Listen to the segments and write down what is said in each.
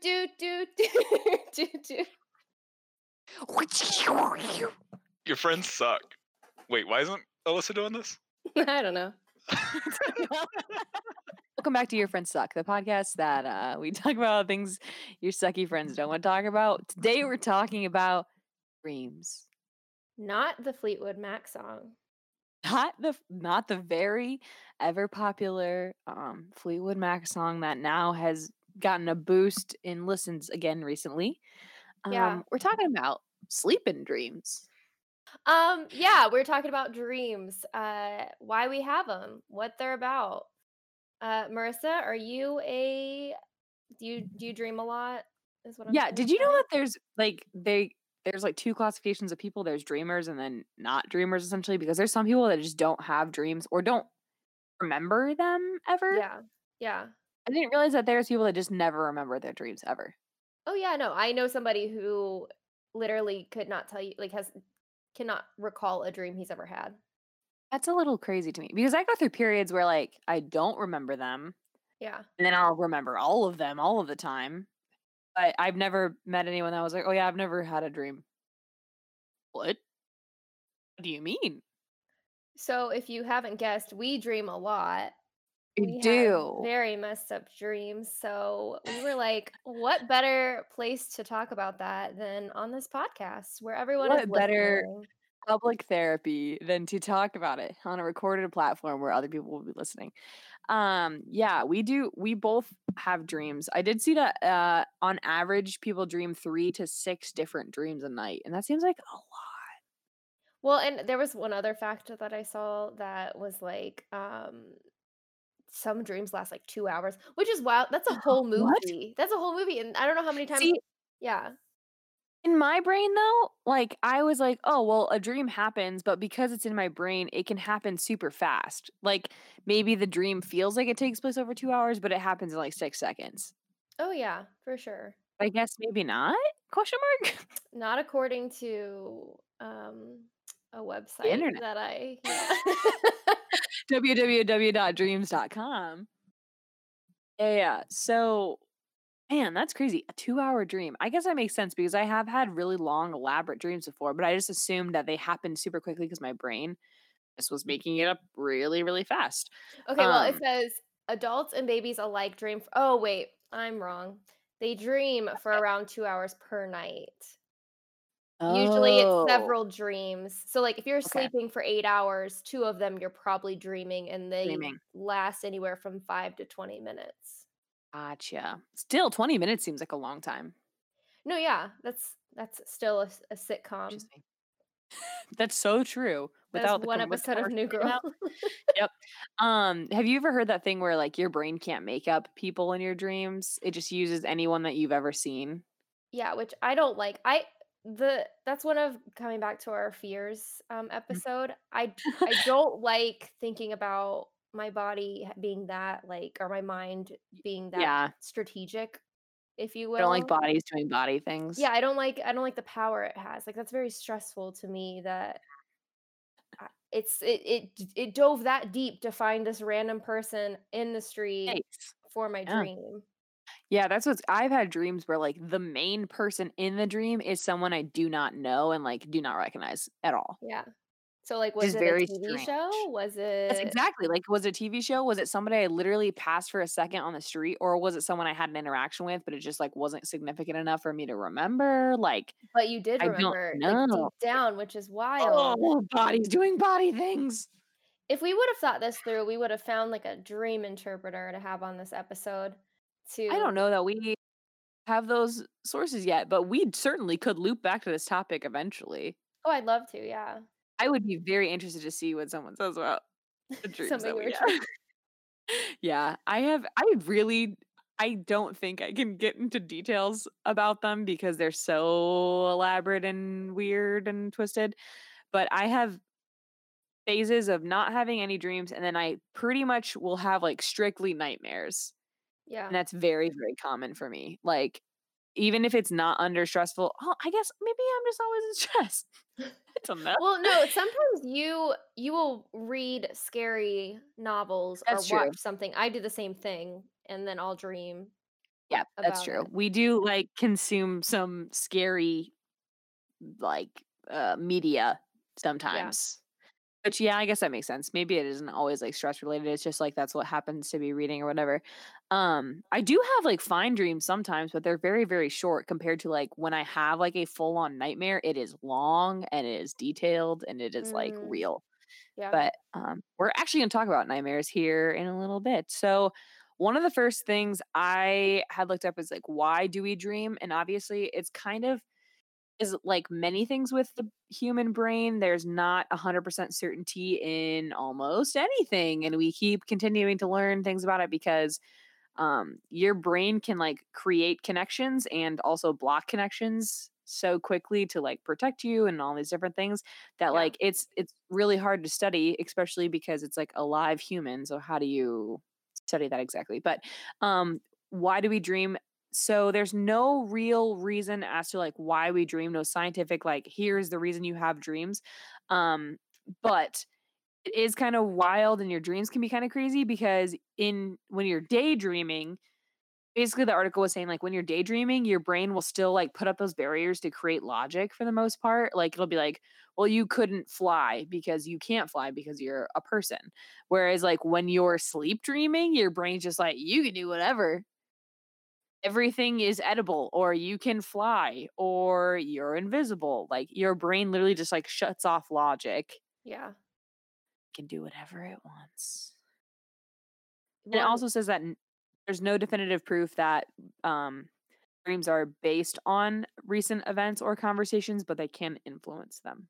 do do do do do do. Your friends suck. Wait, why isn't Alyssa doing this? I don't know. Welcome back to Your Friends Suck, the podcast that uh, we talk about things your sucky friends don't want to talk about. Today we're talking about dreams. Not the Fleetwood Mac song. Not the not the very ever popular um, Fleetwood Mac song that now has gotten a boost in listens again recently. Um, Yeah. we're talking about sleeping dreams. Um, yeah, we're talking about dreams. Uh, why we have them, what they're about. Uh, Marissa, are you a do you do you dream a lot? Is what I'm yeah, did you know that there's like they there's like two classifications of people. There's dreamers and then not dreamers essentially because there's some people that just don't have dreams or don't remember them ever. Yeah, yeah. I didn't realize that there's people that just never remember their dreams ever. Oh yeah, no. I know somebody who literally could not tell you like has cannot recall a dream he's ever had. That's a little crazy to me because I go through periods where like I don't remember them Yeah. and then I'll remember all of them all of the time. But I've never met anyone that was like, "Oh yeah, I've never had a dream." What? What do you mean? So if you haven't guessed, we dream a lot. We do. very messed up dreams. So we were like, what better place to talk about that than on this podcast where everyone is better listening? public therapy than to talk about it on a recorded platform where other people will be listening. Um, yeah, we do. We both have dreams. I did see that uh, on average, people dream three to six different dreams a night, and that seems like a lot. Well, and there was one other fact that I saw that was like, um, some dreams last like two hours, which is wild. That's a whole What? movie. That's a whole movie. And I don't know how many times. See, Yeah. in my brain though, like I was like, oh well, a dream happens, but because it's in my brain, it can happen super fast. Like maybe the dream feels like it takes place over two hours, but it happens in like six seconds. Oh, yeah, for sure. I guess maybe not? Question mark. Not according to um, a website that I. Yeah. www.dreams.com. Yeah, yeah. So, man, that's crazy. A two hour dream. I guess that makes sense because I have had really long, elaborate dreams before, but I just assumed that they happened super quickly because my brain just was making it up really, really fast. Okay, well, it Um, says adults and babies alike dream. f- oh, wait, I'm wrong. They dream for around two hours per night. Usually it's oh, several dreams. So, like, if you're okay. sleeping for eight hours, two of them you're probably dreaming, and they Dreaming. last anywhere from five to 20 minutes. Gotcha. Still, 20 minutes seems like a long time. No, yeah, that's that's still a, s- a sitcom. Interesting. That's so true. That is Without the one com- episode of New Girl. Yep. Um, have you ever heard that thing where like your brain can't make up people in your dreams? It just uses anyone that you've ever seen. Yeah, which I don't like. I the that's one of coming back to our fears um Mm. episode. I I don't like thinking about my body being that like or my mind being that Yeah. strategic, if you will. I don't like bodies doing body things. Yeah, I don't like I don't like the power it has. Like that's very stressful to me that it's it it it dove that deep to find this random person in the street Thanks. for my Yeah. dream. Yeah, that's what's I've had dreams where like the main person in the dream is someone I do not know and like do not recognize at all. Yeah. So like was it a very TV strange. show? Was That's it exactly like was it a TV show? Was it somebody I literally passed for a second on the street, or was it someone I had an interaction with, but it just like wasn't significant enough for me to remember? Like But you did I remember like deep down, which is wild. Oh, bodies doing body things. If we would have thought this through, we would have found like a dream interpreter to have on this episode I don't know that we have those sources yet, but we certainly could loop back to this topic eventually. Oh, I'd love to, yeah. I would be very interested to see what someone says about the dreams that we have. yeah, I have. I really. I don't think I can get into details about them because they're so elaborate and weird and twisted. But I have phases of not having any dreams, and then I pretty much will have like strictly nightmares. Yeah. And that's very, very common for me. Like, even if it's not under stressful, oh, I guess maybe I'm just always in stress. I don't know. Well, no, sometimes you you will read scary novels That's or true. watch something. I do the same thing and then I'll dream. Yeah, that's true. it. We do like consume some scary like uh media sometimes. Which yeah, I guess that makes sense. Maybe it isn't always like stress related. It's just like that's what happens to be reading or whatever. Um I do have like fine dreams sometimes, but they're very very short compared to like when I have like a full on nightmare, it is long and it is detailed and it is like Mm, real. yeah. But um, we're actually going to talk about nightmares here in a little bit. So, one of the first things I had looked up is like, why do we dream? And obviously, it's kind of is like many things with the human brain. There's not 100% certainty in almost anything. And we keep continuing to learn things about it because um, your brain can like create connections and also block connections so quickly to like protect you and all these different things that Yeah. like it's it's really hard to study especially because it's like a live human so how do you study that exactly but um why do we dream so there's no real reason as to like why we dream no scientific like here's the reason you have dreams um but it is kind of wild and your dreams can be kind of crazy because in when you're daydreaming basically the article was saying like when you're daydreaming your brain will still like put up those barriers to create logic for the most part like it'll be like well you couldn't fly because you can't fly because you're a person. Whereas like when you're sleep dreaming your brain's just like you can do whatever everything is edible or you can fly or you're invisible like your brain literally just like shuts off logic yeah. can do whatever it wants and it also says that there's no definitive proof that um, dreams are based on recent events or conversations, but they can influence them.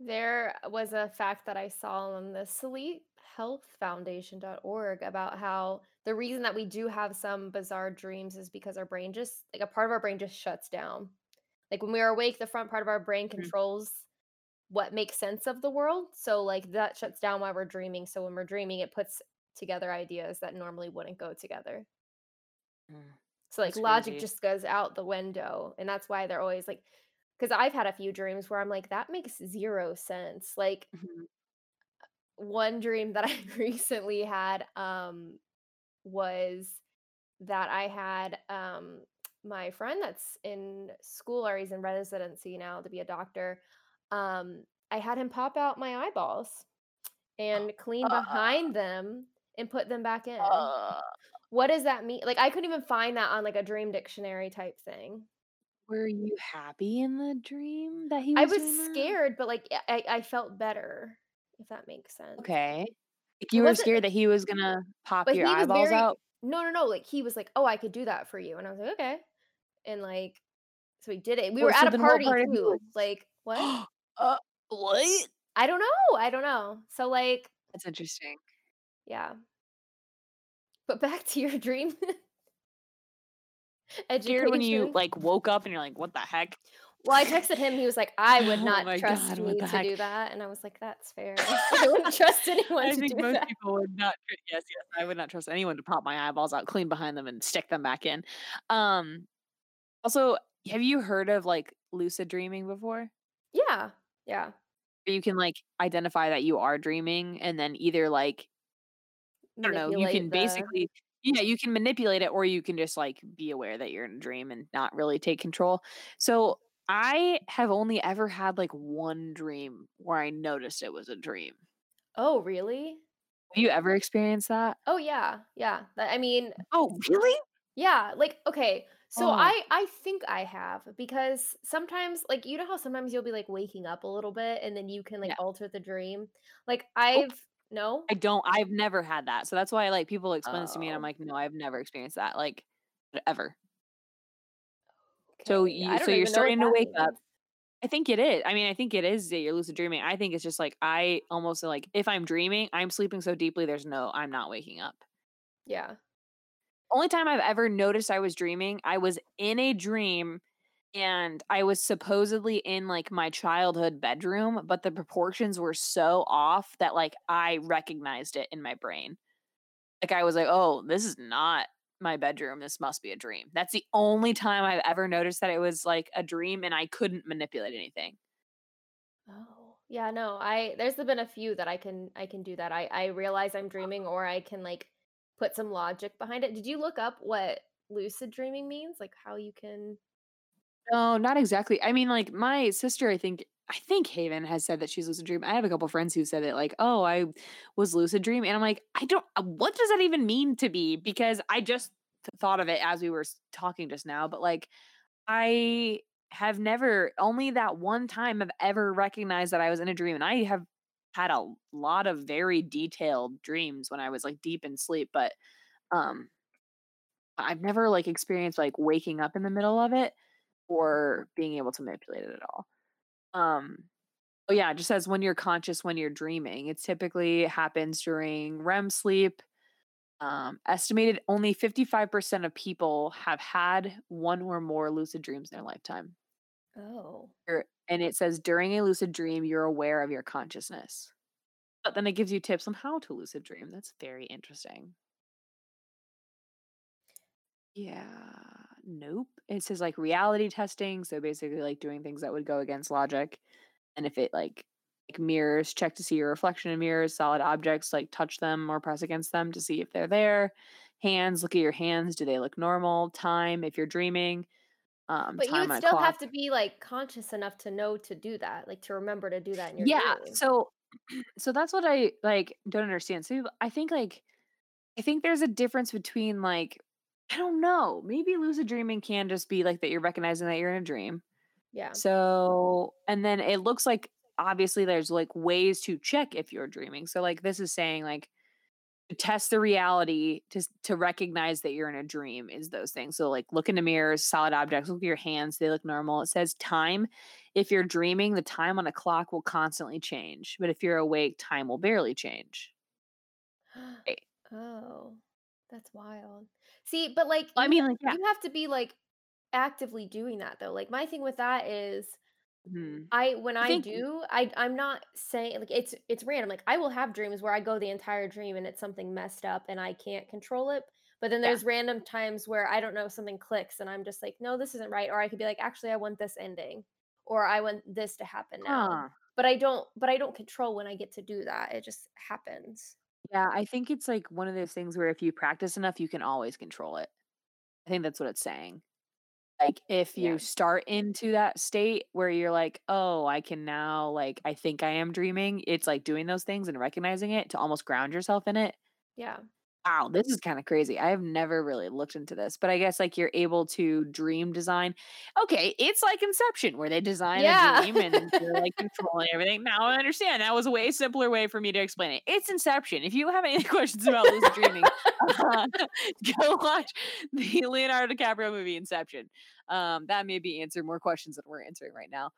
There was a fact that I saw on the sleephealthfoundation.org about how the reason that we do have some bizarre dreams is because our brain just like a part of our brain just shuts down. Like when we are awake, the front part of our brain Mhm. controls what makes sense of the world. So like that shuts down while we're dreaming. So when we're dreaming, it puts together ideas that normally wouldn't go together. So like logic crazy. just goes out the window. And that's why they're always like because I've had a few dreams where I'm like, that makes zero sense. Like Mhm. one dream that I recently had um was that I had um my friend that's in school or he's in residency now to be a doctor. Um I had him pop out my eyeballs and clean behind them and put them back in. Uh, What does that mean? Like I couldn't even find that on like a dream dictionary type thing. were you happy in the dream that he I was was doing that? scared, but like I I felt better, if that makes sense. Okay. Like you were scared that he was gonna pop but your he was eyeballs very out. no no no like he was like oh i could do that for you and i was like okay and like so he did it we Well, were so at a party part too was like what uh, what? i don't know i don't know so like That's interesting. yeah but back to your dream Scared when you like woke up and you're like, what the heck? Well i texted him he was like i would Oh not my trust God, me to heck? do that and i was like that's fair i wouldn't trust anyone to do that. I think most that people would not. Yes, yes, I would not trust anyone to pop my eyeballs out, clean behind them, and stick them back in. Um. Also, have you heard of like lucid dreaming before? yeah yeah you can like identify that you are dreaming, and then either like I don't know, you can the basically yeah, you can manipulate it, or you can just like be aware that you're in a dream and not really take control. So I have only ever had like one dream where I noticed it was a dream. oh really Have you ever experienced that? oh yeah yeah i mean Oh, really? Yeah, like okay. So Oh. I I think I have because sometimes like you know how sometimes you'll be like waking up a little bit and then you can like Yeah. alter the dream. Like oh. I've no? I don't. I've never had that. So that's why like people explain this to me, and I'm Oh, like, no, I've never experienced that. Like ever. So you so you're even know what starting to wake up. I think it is. I mean, I think it is that you're lucid dreaming. I think it's just like I almost like if I'm dreaming, I'm sleeping so deeply. There's no, I'm not waking up. Yeah. Only time I've ever noticed I was dreaming, I was in a dream and I was supposedly in like my childhood bedroom, but the proportions were so off that like I recognized it in my brain. Like I was like, oh, this is not my bedroom. This must be a dream. That's the only time I've ever noticed that it was like a dream and I couldn't manipulate anything. Oh. Yeah, no. I there's been a few that I can I can do that. I I realize I'm dreaming or I can like put some logic behind it. Did you look up what lucid dreaming means? Like how you can No, not exactly. I mean, like my sister, I think I think Haven has said that she's lucid dream. I have a couple friends who said it like, "Oh, I was lucid dream." And I'm like, "I don't uh, what does that even mean to be?" Because I just thought of it as we were talking just now, but like I have never only that one time have ever recognized that I was in a dream and I have had a lot of very detailed dreams when I was like deep in sleep, but um I've never like experienced like waking up in the middle of it or being able to manipulate it at all. Um, oh yeah, it just says when you're conscious when you're dreaming. It typically happens during REM sleep. Um, estimated only 55% of people have had one or more lucid dreams in their lifetime. Oh. And it says during a lucid dream, you're aware of your consciousness. But then it gives you tips on how to lucid dream. That's very interesting. Yeah. Nope. It says like reality testing. So basically like doing things that would go against logic. And if it like like mirrors, check to see your reflection in mirrors, solid objects, like touch them or press against them to see if they're there. Hands, look at your hands. Do they look normal? Time, if you're dreaming. Um, But you would still have to be like conscious enough to know to do that, like to remember to do that in your yeah dream. so so that's what i like don't understand so i think like i think there's a difference between like i don't know maybe lucid dreaming can just be like that you're recognizing that you're in a dream Yeah. so and then it looks like obviously there's like ways to check if you're dreaming so like this is saying like test the reality to to recognize that you're in a dream is those things. So like look in the mirrors, solid objects, look at your hands, they look normal. It says time. If you're dreaming, the time on a clock will constantly change, but if you're awake, time will barely change. Right. Eh. oh, that's wild. See, but like I you, mean, like yeah. you have to be like actively doing that though. Like my thing with that is Mhm. I when I I think do, I I'm not saying like it's it's random. Like I will have dreams where I go the entire dream and it's something messed up and I can't control it. But then yeah. there's random times where I don't know something clicks and I'm just like, no, this isn't right. Or I could be like, actually, I want this ending, or I want this to happen now. Huh. But I don't. But I don't control when I get to do that. It just happens. Yeah, I think it's like one of those things where if you practice enough, you can always control it. I think that's what it's saying. like if Yeah. you start into that state where you're like oh i can now like i think i am dreaming it's like doing those things and recognizing it to almost ground yourself in it Yeah. Wow this is kind of crazy i have never really looked into this but i guess like you're able to dream design. Okay it's like inception where they design Yeah. a dream and they're like controlling everything. Now i understand that was a way simpler way for me to explain it. It's inception if you have any questions about lucid dreaming uh, go watch the leonardo dicaprio movie inception. Um that maybe answer more questions than we're answering right now.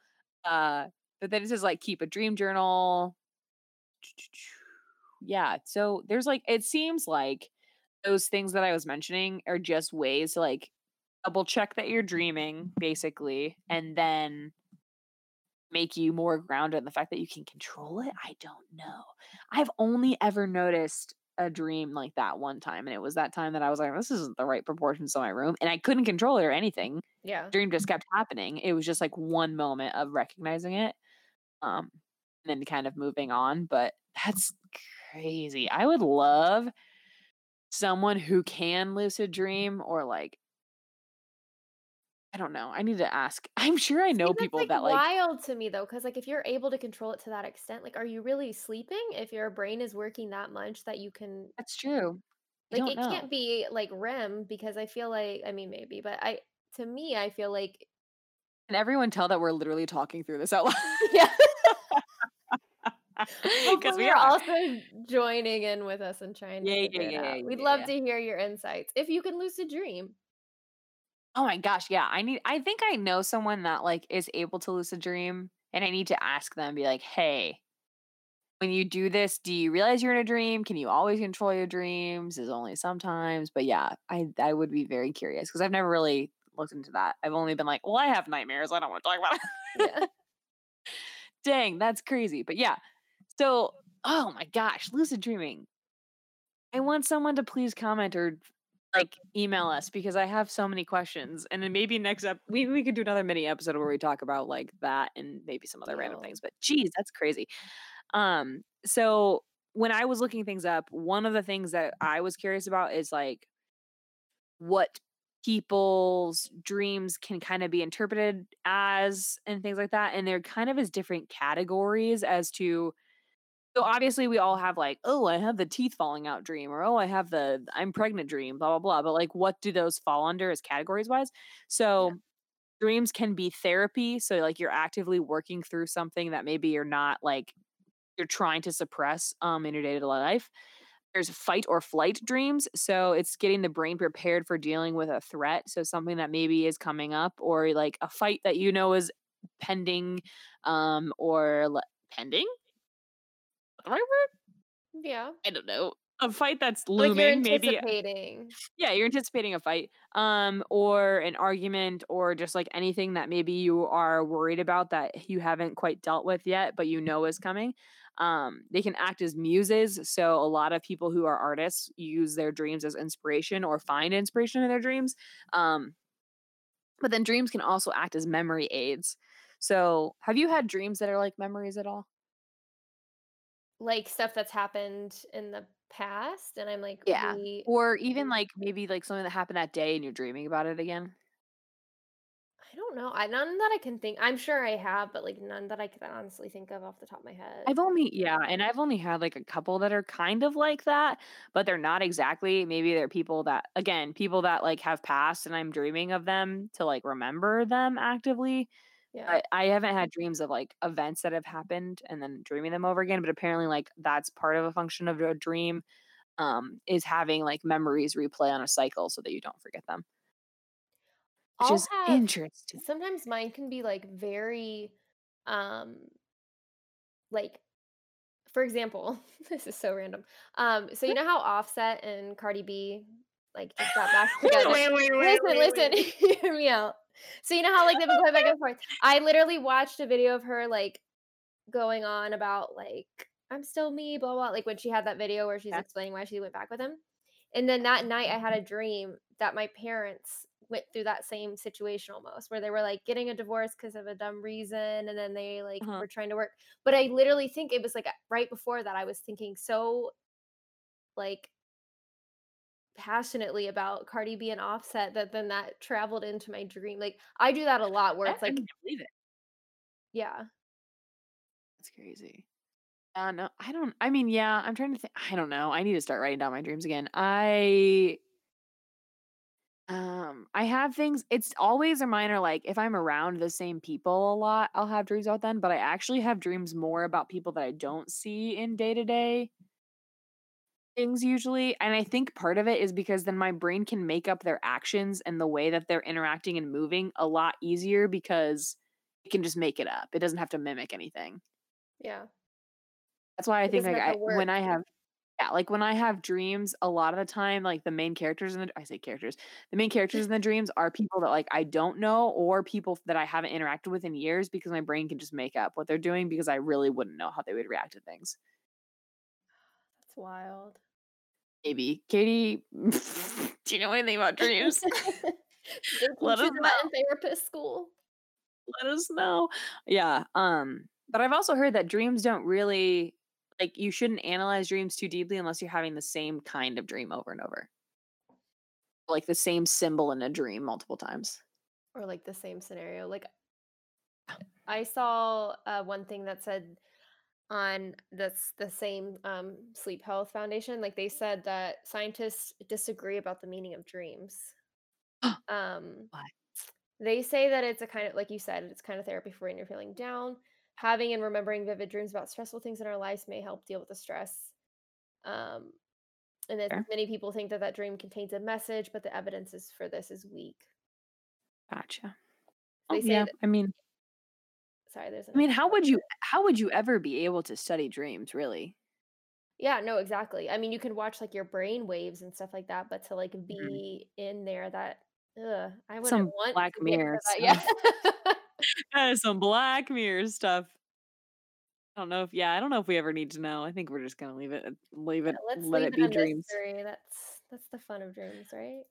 Uh but then it says like keep a dream journal yeah so there's like it seems like those things that i was mentioning are just ways to like double check that you're dreaming basically and then make you more grounded in the fact that you can control it? I don't know. I've only ever noticed a dream like that one time and it was that time that i was like this isn't the right proportions to my room and i couldn't control it or anything. Yeah. dream just kept happening. It was just like one moment of recognizing it um and then kind of moving on but that's crazy. I would love someone who can lucid dream or like i don't know i need to ask. I'm sure i know See, people like, that like wild to me though, because like if you're able to control it to that extent, like are you really sleeping if your brain is working that much that you can that's true. I like it know. can't be like REM because I feel like I mean maybe, but I to me I feel like can everyone tell that we're literally talking through this out loud? Yeah. Because we you're also joining in with us and trying to Yeah, yeah, yeah, yeah, We'd yeah, love yeah. to hear your insights if you can lucid dream. Oh my gosh, yeah. I need I think I know someone that like is able to lucid dream and I need to ask them be like, "Hey, when you do this, do you realize you're in a dream? Can you always control your dreams? Is only sometimes?" But yeah, I I would be very curious because I've never really looked into that. I've only been like, "Well, I have nightmares. I don't want to talk about it." Yeah. Dang, that's crazy. But yeah. So, oh my gosh, lucid dreaming. I want someone to please comment or like email us because I have so many questions. And then maybe next up we, we could do another mini episode where we talk about like that and maybe some other random things. But geez, that's crazy. Um, so when I was looking things up, one of the things that I was curious about is like what people's dreams can kind of be interpreted as and things like that. And they're kind of as different categories as to so obviously we all have like, oh, I have the teeth falling out dream, or oh, I have the I'm pregnant dream, blah blah blah. But like what do those fall under as categories wise? So Yeah. dreams can be therapy. So like you're actively working through something that maybe you're not like you're trying to suppress um in your day-to-day life. There's fight or flight dreams. So it's getting the brain prepared for dealing with a threat. So something that maybe is coming up or like a fight that you know is pending um or le- pending? Right? Yeah. I don't know. A fight that's Like looming, maybe yeah, you're anticipating a fight, um, or an argument, or just like anything that maybe you are worried about that you haven't quite dealt with yet, but you know is coming. Um, they can act as muses. So a lot of people who are artists use their dreams as inspiration or find inspiration in their dreams. Um, but then dreams can also act as memory aids. So have you had dreams that are like memories at all? Like stuff that's happened in the past. And I'm like, Yeah. we Or even like maybe like something that happened that day and you're dreaming about it again? I don't know. I none that I can think. I'm sure I have, but like none that I can honestly think of off the top of my head. I've only yeah, and I've only had like a couple that are kind of like that, but they're not exactly. Maybe they're people that again, people that like have passed and I'm dreaming of them to like remember them actively. Yeah. But I haven't had dreams of like events that have happened and then dreaming them over again, but apparently like that's part of a function of a dream um is having like memories replay on a cycle so that you don't forget them. Which I'll is have interesting. sometimes mine can be like very um like for example, this is so random. Um so you know how Offset and Cardi B like just got back together. wait, wait, listen, listen, hear me out. So you know how like they've been going back and forth. I literally watched a video of her like going on about like I'm still me, blah blah. Like when she had that video where she's Yeah. explaining why she went back with him. And then that night I had a dream that my parents went through that same situation almost where they were like getting a divorce because of a dumb reason and then they like Uh-huh. were trying to work. But I literally think it was like right before that I was thinking so like passionately about Cardi B and Offset that then that traveled into my dream. Like I do that a lot where I, it's like believe it. yeah. That's crazy. Uh, no, I don't. I mean, yeah, I'm trying to think. I don't know. I need to start writing down my dreams again. I, um, I have things. It's always a minor. Like if I'm around the same people a lot, I'll have dreams about them. But I actually have dreams more about people that I don't see in day to day things usually. And I think part of it is because then my brain can make up their actions and the way that they're interacting and moving a lot easier because it can just make it up. It doesn't have to mimic anything. Yeah. That's why I It think like I, when. I have yeah, like when I have dreams, a lot of the time, like the main characters in the I say characters, the main characters in the dreams are people that like I don't know or people that I haven't interacted with in years because my brain can just make up what they're doing because I really wouldn't know how they would react to things. That's wild. Maybe Katie, do you know anything about dreams? Let us that in therapist school. Let us know. Yeah. Um. But I've also heard that dreams don't really like you shouldn't analyze dreams too deeply unless you're having the same kind of dream over and over. Like the same symbol in a dream multiple times. Or like the same scenario. Like I saw uh, one thing that said on that's the same um, Sleep Health Foundation. Like they said that scientists disagree about the meaning of dreams. um, Why? they say that it's a kind of like you said, it's kind of therapy for when you're feeling down. Having and remembering vivid dreams about stressful things in our lives may help deal with the stress. Um, and that Fair. many people think that that dream contains a message, but the evidence is for this is weak. Gotcha. They Oh, yeah. that- I mean, Sorry, there's. I mean, how would you how would you ever be able to study dreams, really? Yeah, no, exactly. I mean, you can watch like your brain waves and stuff like that, but to like Mhm. be in there, that ugh, I wouldn't Some want Black to get Mirror to. Yeah. That is some Black Mirror stuff. I don't know if yeah, I don't know if we ever need to know. I think we're just gonna leave it leave it Let's let leave it it be dreams. mystery. That's that's the fun of dreams, right?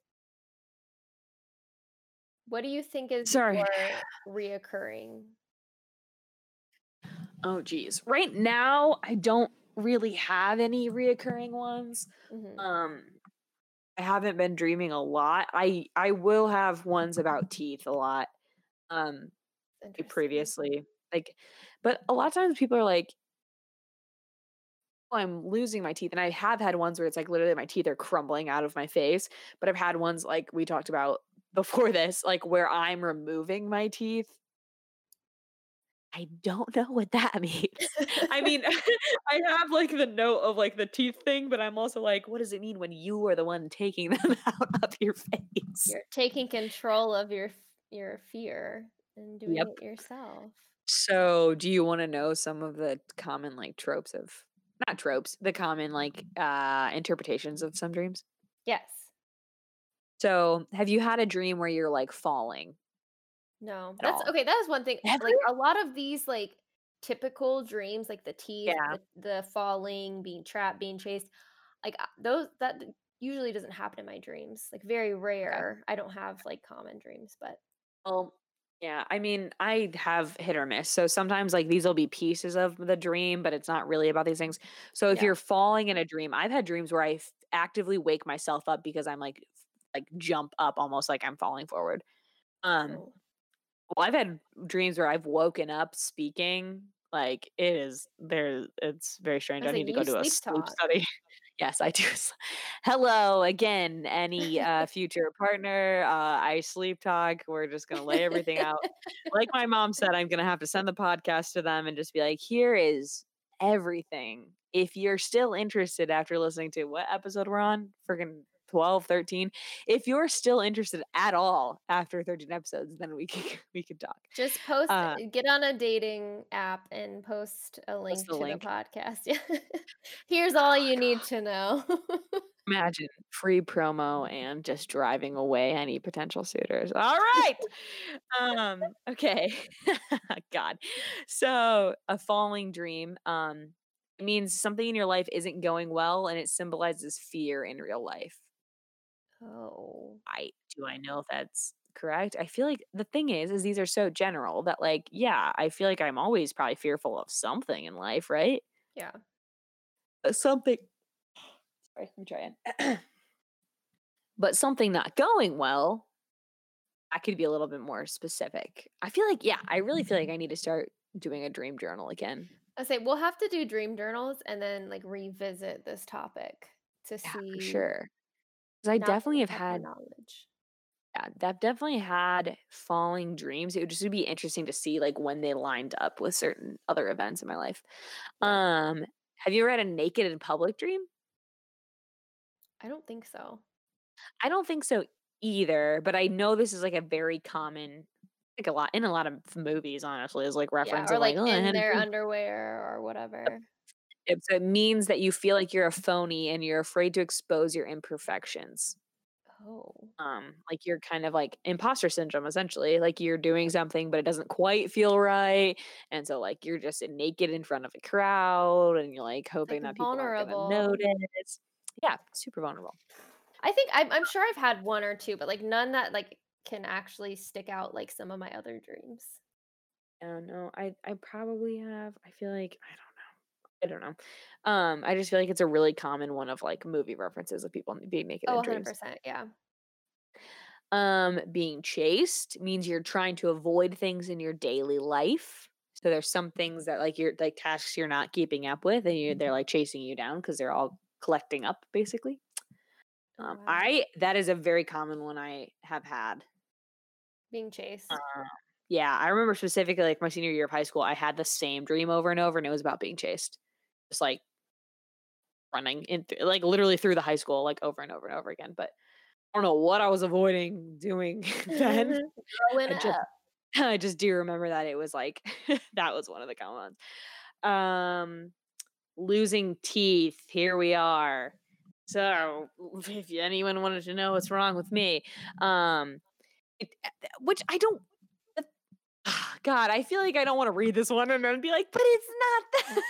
What do you think is Sorry. more reoccurring? Oh geez. Right now, I don't really have any reoccurring ones. Mhm. Um I haven't been dreaming a lot. I I will have ones about teeth a lot. Um previously. Like but a lot of times people are like "Oh, I'm losing my teeth and I have had ones where it's like literally my teeth are crumbling out of my face, but I've had ones like we talked about before this, like where I'm removing my teeth. I don't know what that means. I mean, I have like the note of like the teeth thing, but I'm also like, what does it mean when you are the one taking them out of your face? You're taking control of your your fear and doing Yep. it yourself. So, do you want to know some of the common like tropes of not tropes, the common like uh interpretations of some dreams? Yes. So, have you had a dream where you're like falling? No. At That's all. okay. That is one thing. Ever? Like a lot of these like typical dreams, like the teeth, Yeah. the, the falling, being trapped, being chased, like uh, those that usually doesn't happen in my dreams. Like very rare. I don't have like common dreams, but Well, yeah, I mean, I have hit or miss. So sometimes like these will be pieces of the dream, but it's not really about these things. So if Yeah. you're falling in a dream, I've had dreams where I f- actively wake myself up because I'm like like jump up almost like I'm falling forward. Um oh, well, I've had dreams where I've woken up speaking. Like it is there it's very strange. I I was need like, to go to a sleep talk. study. Yes, I do. Hello again, any uh, future partner. Uh, I sleep talk. We're just going to lay everything out. Like my mom said, I'm going to have to send the podcast to them and just be like, here is everything. If you're still interested after listening to what episode we're on, freaking 12, 13. If you're still interested at all after 13 episodes, then we can we could talk. Just post, Uh, get on a dating app and post a link the to link. the podcast. Yeah. Here's all you need to know. Imagine free promo and just driving away any potential suitors. All right. um, okay. God. So a falling dream. Um, it means something in your life isn't going well and it symbolizes fear in real life. Oh. I do I know if that's correct? I feel like the thing is, is these are so general that like, yeah, I feel like I'm always probably fearful of something in life, right? Yeah. Uh, something sorry, I'm trying. but something not going well, I could be a little bit more specific. I feel like, yeah, I really feel like I need to start doing a dream journal again. I say we'll have to do dream journals and then like revisit this topic to Yeah, see. sure. Because I definitely have had knowledge. yeah, I've definitely had falling dreams. It would just be interesting to see like when they lined up with certain other events in my life. Um, have you ever had a naked in public dream? I don't think so. I don't think so either, but I know this is like a very common like a lot in a lot of movies, honestly, is like Yeah, reference or like like, oh, in their underwear or whatever. It, so it means that you feel like you're a phony and you're afraid to expose your imperfections. Oh. Um, like you're kind of like imposter syndrome, essentially. Like you're doing something, but it doesn't quite feel right, and so like you're just naked in front of a crowd, and you're like hoping that people vulnerable. gonna notice. Yeah, super vulnerable. I think I'm, I'm sure I've had one or two, but like none that like can actually stick out like some of my other dreams. I don't know. I I probably have. I feel like I don't know. I don't know. Um, I just feel like it's a really common one of like movie references of people being naked Oh, in 100%. Yeah. Um, being chased means you're trying to avoid things in your daily life. So there's some things that like you're like tasks you're not keeping up with, and you they're like chasing you down because they're all collecting up basically. Oh, Um, wow. I that is a very common one I have had. Being chased. Uh, yeah, I remember specifically like my senior year of high school, I had the same dream over and over, and it was about being chased, just like running in, th- like literally through the high school, like over and over and over again. But I don't know what I was avoiding doing then. I just. I just do remember that it was like that was one of the common ones. Um, losing teeth. Here we are. So, if anyone wanted to know what's wrong with me, um, it, uh, which I don't. uh, God, I feel like I don't want to read this one and then be like, but it's not that.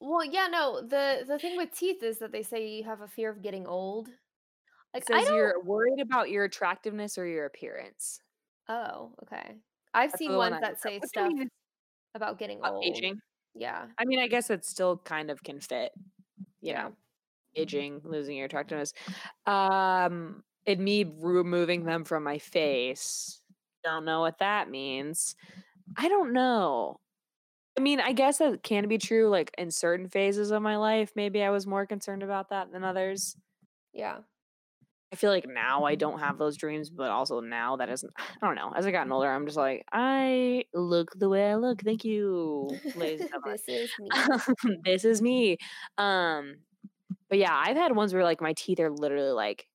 Well, yeah, no. The the thing with teeth is that they say you have a fear of getting old. Like It I says don't. you're worried about your attractiveness or your appearance. Oh, okay. I've That's seen the ones I that say stuff about getting about old. aging? Yeah. I mean, I guess it still kind of can fit. You Yeah. know, aging, losing your attractiveness. Um, and me removing them from my face. Don't know what that means. I don't know. I mean, I guess that can be true. Like in certain phases of my life, maybe I was more concerned about that than others. Yeah. I feel like now I don't have those dreams, but also now that isn't. I don't know. As I gotten older, I'm just like, I look the way I look. Thank you, this is me. this is me. Um, but yeah, I've had ones where like my teeth are literally like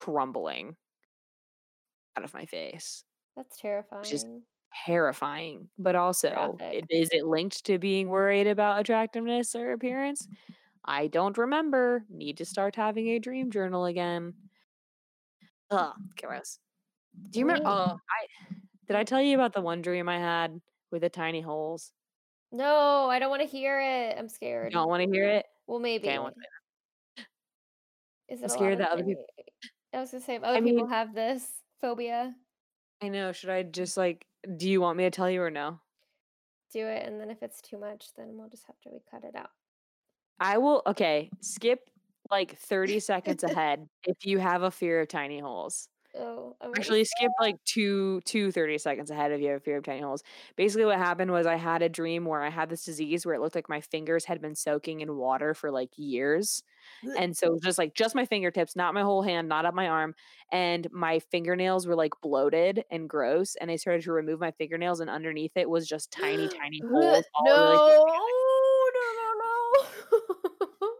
crumbling out of my face. That's terrifying. is Terrifying, but also, it, is it linked to being worried about attractiveness or appearance? I don't remember. Need to start having a dream journal again. Ugh, gross. Do you remember? Oh, I did I tell you about the one dream I had with the tiny holes? no, I don't want to hear it. I'm You scared. don't want to hear it? Well, maybe. Okay, I Is I'm it a scared that other peop- thing- I was gonna say if other mean- people have this phobia, I know. Should I just like? Do you want me to tell you or no? do it, and then if it's too much, then we'll just have to cut it out. I will. Okay, skip like thirty seconds ahead if you have a fear of tiny holes. Oh, I'm Actually, say- skip like two two thirty seconds ahead if you have a fear of tiny holes. Basically, what happened was I had a dream where I had this disease where it looked like my fingers had been soaking in water for like years. And so it was just like just my fingertips, not my whole hand, not up my arm. And my fingernails were like bloated and gross. And I started to remove my fingernails, and underneath it was just tiny, tiny holes. all No, really no, no, no.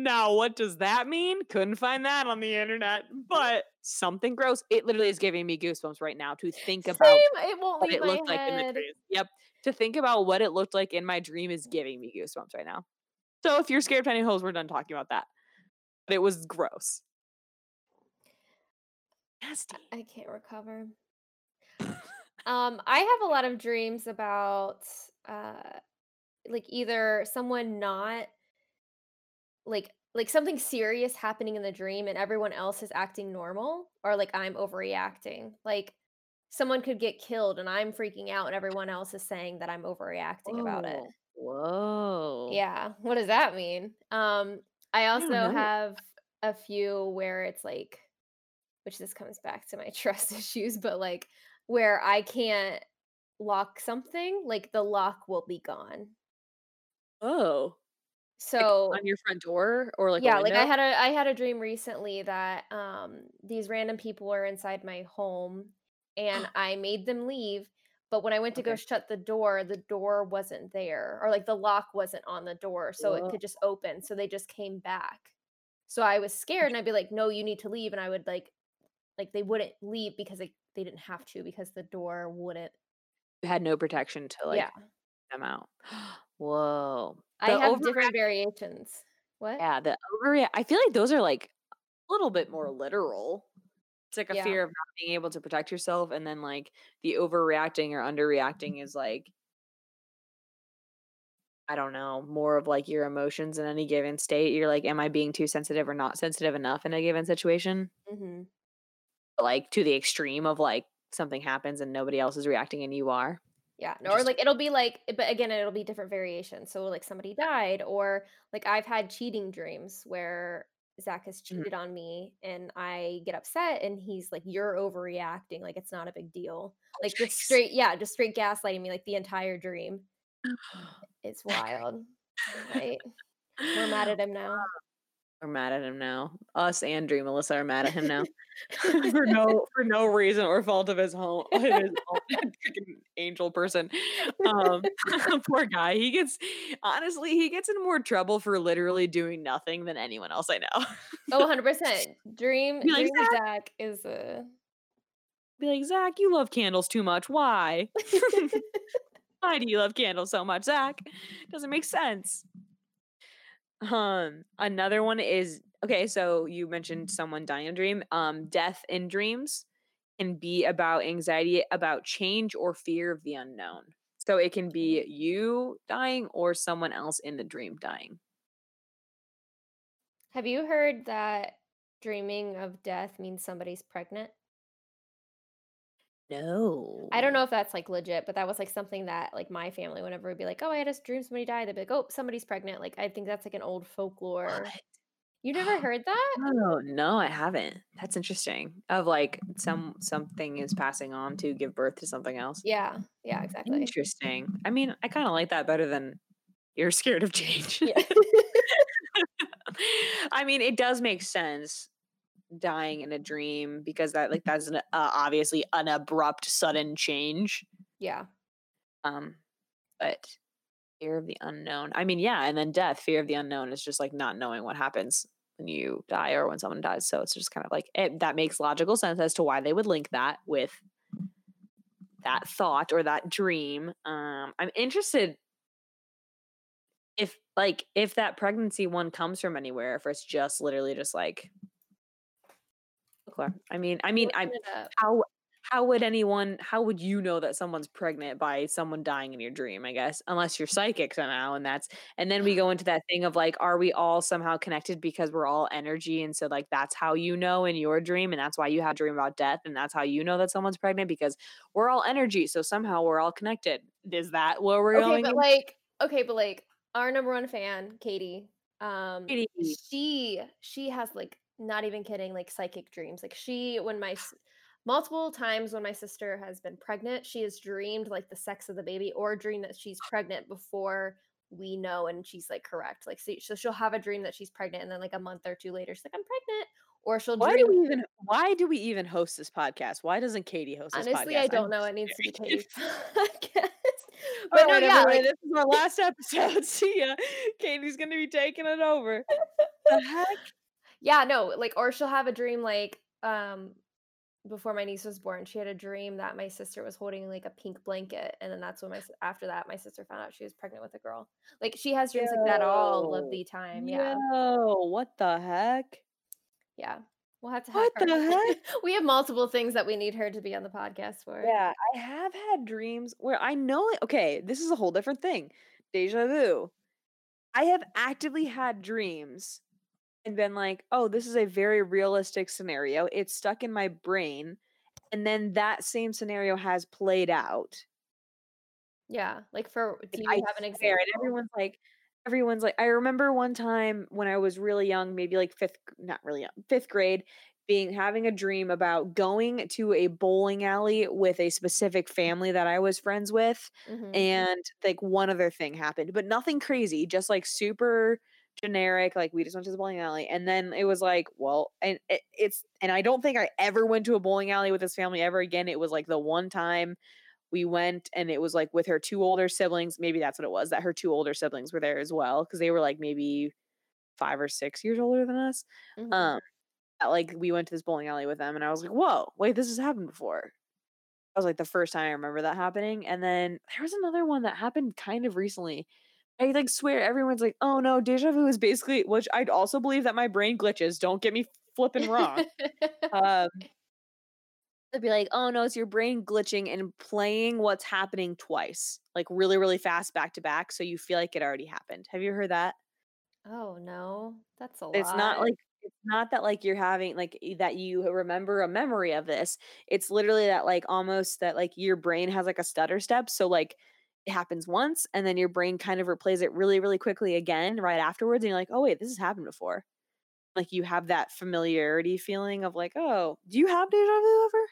Now, what does that mean? Couldn't find that on the internet, but something gross. It literally is giving me goosebumps right now to think about It won't what it looked like in the dream. Yep. To think about what it looked like in my dream is giving me goosebumps right now. So if you're scared of tiny holes, we're done talking about that. But it was gross. Nasty. I can't recover. Um, I have a lot of dreams about uh like either someone not like like something serious happening in the dream and everyone else is acting normal or like I'm overreacting. Like someone could get killed and I'm freaking out and everyone else is saying that I'm overreacting about it. Whoa. Yeah. What does that mean? Um, I also know. have a few where it's like, which this comes back to my trust issues, but like where I can't lock something, like the lock will be gone. Oh. So on your front door or like yeah, like I had a I had a dream recently that um these random people were inside my home and I made them leave, but when I went to go shut the door, the door wasn't there or like the lock wasn't on the door, so it could just open. So they just came back. So I was scared and I'd be like, "No, you need to leave." And I would like like they wouldn't leave because they they didn't have to because the door wouldn't. Had no protection to like yeah. them out. Whoa. I have different variations. What? Yeah, the overreact. I feel like those are like a little bit more literal. It's like a Yeah. fear of not being able to protect yourself, and then like the overreacting or underreacting is like, I don't know, more of like your emotions in any given state. You're like, am I being too sensitive or not sensitive enough in a given situation? Mhm. Like to the extreme of like something happens and nobody else is reacting and you are. Yeah, no, or like it'll be like, but again, it'll be different variations. So like somebody died, or like I've had cheating dreams where Zach has Mhm. cheated on me, and I get upset, and he's like, "You're overreacting. Like it's not a big deal. Like just straight, yeah, just straight gaslighting me like the entire dream. It's wild. Right? We're mad at him now. We're mad at him now. Us and Dream Alyssa are mad at him now for no for no reason or fault of his own. His angel person. Um, poor guy. He gets honestly he gets in more trouble for literally doing nothing than anyone else I know. Oh, 100 percent. Dream, like, Dream Zach is a. Be like Zach, you love candles too much. Why? Why do you love candles so much, Zach? Doesn't make sense. Um, another one is okay. So you mentioned someone dying in dream. Um, death in dreams can be about anxiety about change or fear of the unknown. So it can be you dying or someone else in the dream dying. Have you heard that dreaming of death means somebody's pregnant? No. I don't know if that's like legit, but that was like something that like my family, whenever would be like, "Oh, I had a dream somebody died," they'd be like, "Oh, somebody's pregnant." Like I think that's like an old folklore. What? You never heard that? Oh, no, I haven't. That's interesting. Of like some something is passing on to give birth to something else. Yeah, yeah, exactly. Interesting. I mean, I kind of like that better than you're scared of change. Yeah. I mean, it does make sense dying in a dream because that like that's an uh, obviously an abrupt sudden change. yeah. Um, but fear of the unknown. I mean, yeah, and then death, fear of the unknown is just like not knowing what happens when you die or when someone dies. So it's just kind of like it, that makes logical sense as to why they would link that with that thought or that dream. Um, I'm interested if like if that pregnancy one comes from anywhere, if it's just literally just like. I mean, I mean, I how how would anyone how would you know that someone's pregnant by someone dying in your dream i guess unless you're psychic somehow and that's and then we go into that thing of like are we all somehow connected because we're all energy and so like that's how you know in your dream and that's why you have a dream about death and that's how you know that someone's pregnant because we're all energy so somehow we're all connected is that where we're going Okay, going but in? like, okay, but like our number one fan, Katie, um, Katie. she she has like not even kidding, like psychic dreams. Like she, when my multiple times when my sister has been pregnant, she has dreamed like the sex of the baby or dreamed that she's pregnant before we know, and she's like correct. Like so, so she'll have a dream that she's pregnant, and then like a month or two later, she's like I'm pregnant, or she'll why dream. do we even why do we even host this podcast why doesn't katie host this podcast? Honestly, podcast I don't I'm know. It needs to be. Katie's podcast. All But no, right, yeah, like this is our last episode. See ya. Katie's gonna be taking it over. The heck? yeah no like or she'll have a dream like um before my niece was born she had a dream that my sister was holding like a pink blanket and then that's when my after that my sister found out she was pregnant with a girl like she has dreams like that all of the time yeah Yo, what the heck? yeah we'll have to have What her the heck? we have multiple things that we need her to be on the podcast for Yeah, I have had dreams where I know it. Okay, this is a whole different thing. Deja vu. I have actively had dreams and been like, oh, this is a very realistic scenario. It's stuck in my brain. And then that same scenario has played out. yeah like for do you I have an example and everyone's like, everyone's like, I remember one time when I was really young, maybe like fifth, not really young, fifth grade, being having a dream about going to a bowling alley with a specific family that I was friends with, Mhm. and like one other thing happened, but nothing crazy, just like super generic. Like we just went to the bowling alley, and then it was like, well, and it, it's, and I don't think I ever went to a bowling alley with this family ever again. It was like the one time we went and it was like with her two older siblings maybe that's what it was that her two older siblings were there as well because they were like maybe five or six years older than us Mhm. um like we went to this bowling alley with them and i was like whoa wait this has happened before that was like the first time i remember that happening and then there was another one that happened kind of recently i like swear everyone's like oh no deja vu is basically which i'd also believe that my brain glitches don't get me flipping wrong um they'd be like, oh no, it's your brain glitching and playing what's happening twice, like really, really fast back to back. So you feel like it already happened. Have you heard that? oh no that's a lot It's not like it's not that like you're having like that you remember a memory of this. It's literally that like almost that like your brain has like a stutter step. So like it happens once and then your brain kind of replays it really, really quickly again right afterwards. And you're like, oh wait, this has happened before. Like you have that familiarity feeling of like, oh, do you have deja vu ever?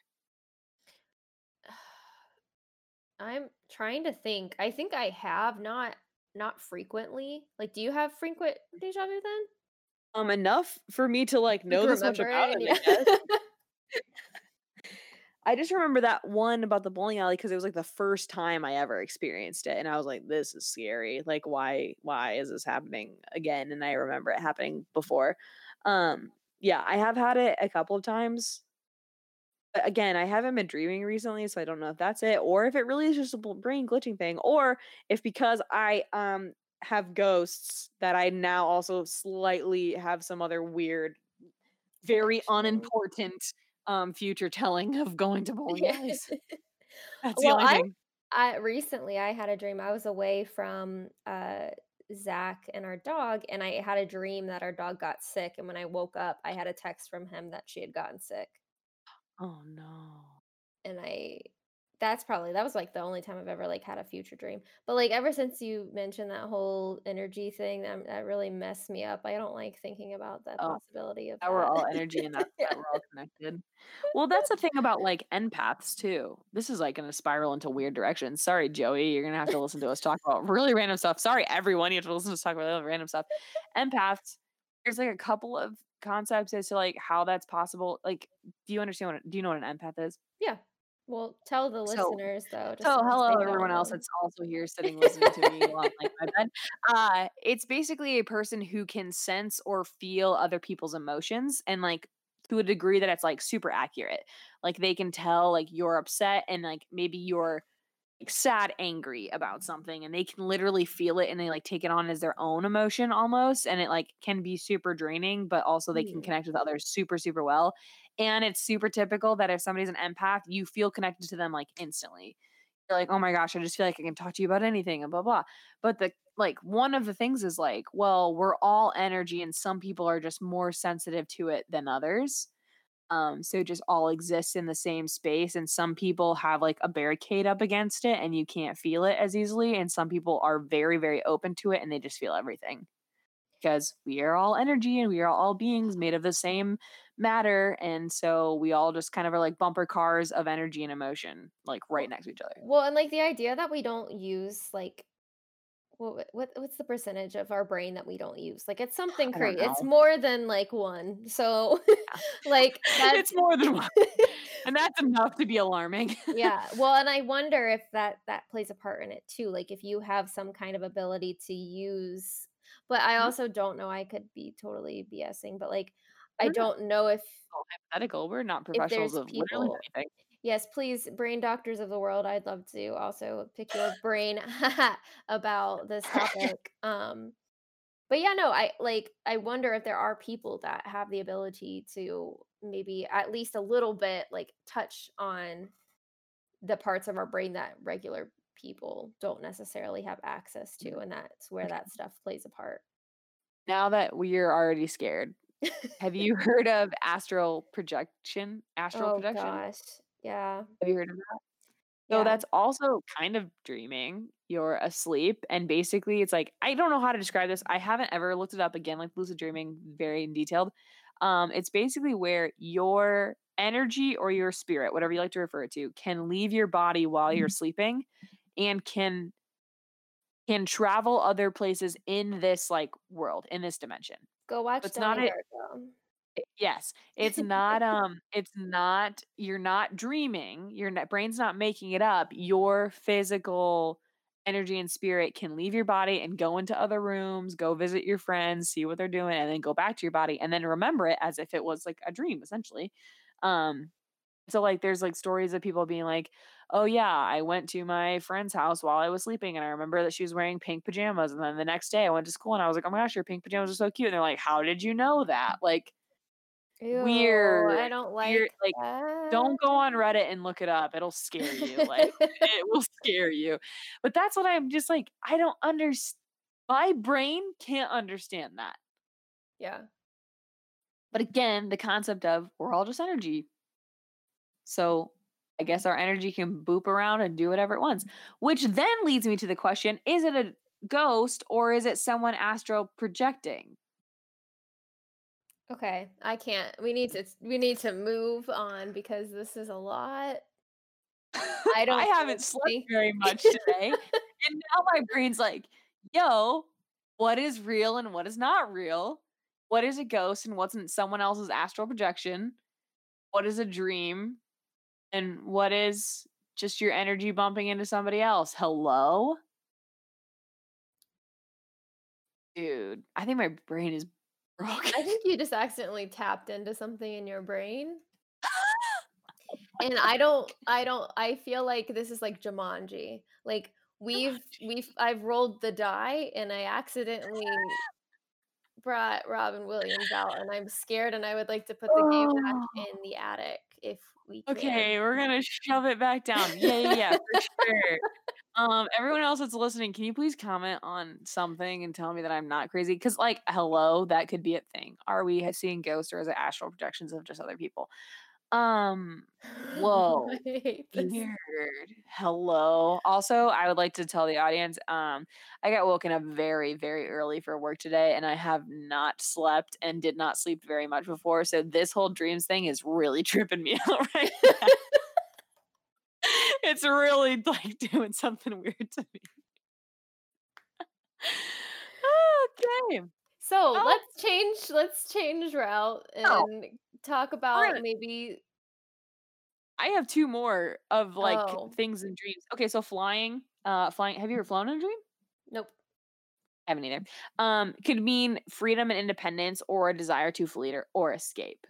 I'm trying to think. I think I have not not frequently. Like, do you have frequent deja vu then? Um, enough for me to like know this much about it, it. I just remember that one about the bowling alley because it was like the first time I ever experienced it, and I was like, "This is scary. Like, why? Why is this happening again?" And I remember it happening before. Um, yeah, I have had it a couple of times. But again, I haven't been dreaming recently, so I don't know if that's it, or if it really is just a brain glitching thing, or if because I um have ghosts that I now also slightly have some other weird, very unimportant um future telling of going to bowling alleys. That's Well, the only I- thing. I recently I had a dream. I was away from uh Zach and our dog, and I had a dream that our dog got sick. And when I woke up, I had a text from him that she had gotten sick. Oh no. And I that's probably that was like the only time I've ever like had a future dream. But like ever since you mentioned that whole energy thing, that that really messed me up. I don't like thinking about that Oh, possibility of that we're all energy and that yeah. that we're all connected. Well, that's the thing about like empaths too. This is like gonna spiral into weird directions. Sorry, Joey, you're gonna have to listen to us talk about really random stuff. Sorry, everyone, you have to listen to us talk about really random stuff. Empaths, there's like a couple of concepts as to like how that's possible. Like, do you understand what do you know what an empath is? Yeah. Well, tell the So listeners though, So, hello everyone else that's also here sitting listening to me on like my bed. Uh, it's basically a person who can sense or feel other people's emotions and like to a degree that it's like super accurate. Like they can tell like you're upset and like maybe you're sad, angry about something, and they can literally feel it and they like take it on as their own emotion almost. And it like can be super draining, but also they can Hmm. connect with others super, super well. And it's super typical that if somebody's an empath, you feel connected to them like instantly you're like, "Oh my gosh, I just feel like I can talk to you about anything," and blah blah. But the like one of the things is like, well, we're all energy, and some people are just more sensitive to it than others. Um, so it just all exists in the same space, and some people have like a barricade up against it, and you can't feel it as easily, and some people are very very open to it, and they just feel everything. Because we are all energy and we are all beings made of the same matter and so we all just kind of are like bumper cars of energy and emotion like right next to each other. well, and like the idea that we don't use like what what what's the percentage of our brain that we don't use? Like it's something crazy. It's more than like one. So like that's It's more than one, and that's enough to be alarming. Yeah, well, and I wonder if that that plays a part in it too. Like if you have some kind of ability to use, but I Mhm. also don't know. I could be totally BSing, but like I don't know if hypothetical. We're not professionals of literally anything. Yes, please, brain doctors of the world. I'd love to also pick your brain about this topic. Um, but yeah, no, I like I wonder if there are people that have the ability to maybe at least a little bit like touch on the parts of our brain that regular people don't necessarily have access to and that's where that stuff plays a part. Now that we're already scared, have you heard of astral projection? Astral oh projection? gosh. Yeah. Have you heard of that? So Yeah. that's also kind of dreaming. You're asleep, and basically, it's like I don't know how to describe this. I haven't ever looked it up again, like lucid dreaming, very in detailed. Um, it's basically where your energy or your spirit, whatever you like to refer it to, can leave your body while you're sleeping, and can can travel other places in this like world, in this dimension. Go watch it's not Donnie a Darko. Yes, it's not, um, it's not you're not dreaming, your brain's not making it up, your physical energy and spirit can leave your body and go into other rooms, go visit your friends, see what they're doing, and then go back to your body, and then remember it as if it was, like, a dream, essentially. Um, so, like, there's, like, stories of people being like, "Oh, yeah, I went to my friend's house while I was sleeping, and I remember that she was wearing pink pajamas, and then the next day I went to school and I was like, 'Oh my gosh, your pink pajamas are so cute.'" And they're like, "How did you know that?" Like Ew, Weird, I don't like, weird, like that. don't go on Reddit and look it up, it'll scare you, like, it will scare you. But that's what I'm just like, I don't understand my brain can't understand that. yeah. But again, the concept of we're all just energy. So, I guess our energy can boop around and do whatever it wants, which then leads me to the question, is it a ghost or is it someone astral projecting? Okay, I can't. We need to we need to move on because this is a lot. I don't I haven't slept very much today, and now my brain's like, "Yo, what is real and what is not real? What is a ghost and what's in someone else's astral projection? What is a dream and what is just your energy bumping into somebody else? Hello?" Dude, I think my brain is I think you just accidentally tapped into something in your brain. And I don't I don't I feel like this is like Jumanji. Like we've we've I've rolled the die and I accidentally brought Robin Williams out and I'm scared and I would like to put the game back Oh. in the attic if we can. Okay, we're gonna shove it back down. Yeah, yeah, yeah, for sure. Um, everyone else that's listening, can you please comment on something and tell me that I'm not crazy? Because, like, hello, that could be a thing. Are we seeing ghosts or is it astral projections of just other people? Um, whoa. I hate this. Weird. Hello. Also, I would like to tell the audience, um, I got woken up very, very early for work today, and I have not slept and did not sleep very much before. So this whole dreams thing is really tripping me out right now. It's really like doing something weird to me. okay. So Oh. let's change. Let's change route Oh. and talk about gonna- maybe. I have two more of like Oh. things in dreams. Okay, so flying. Uh flying. Have you ever flown in a dream? Nope. I haven't either. Um, could mean freedom and independence or a desire to flee or, or escape.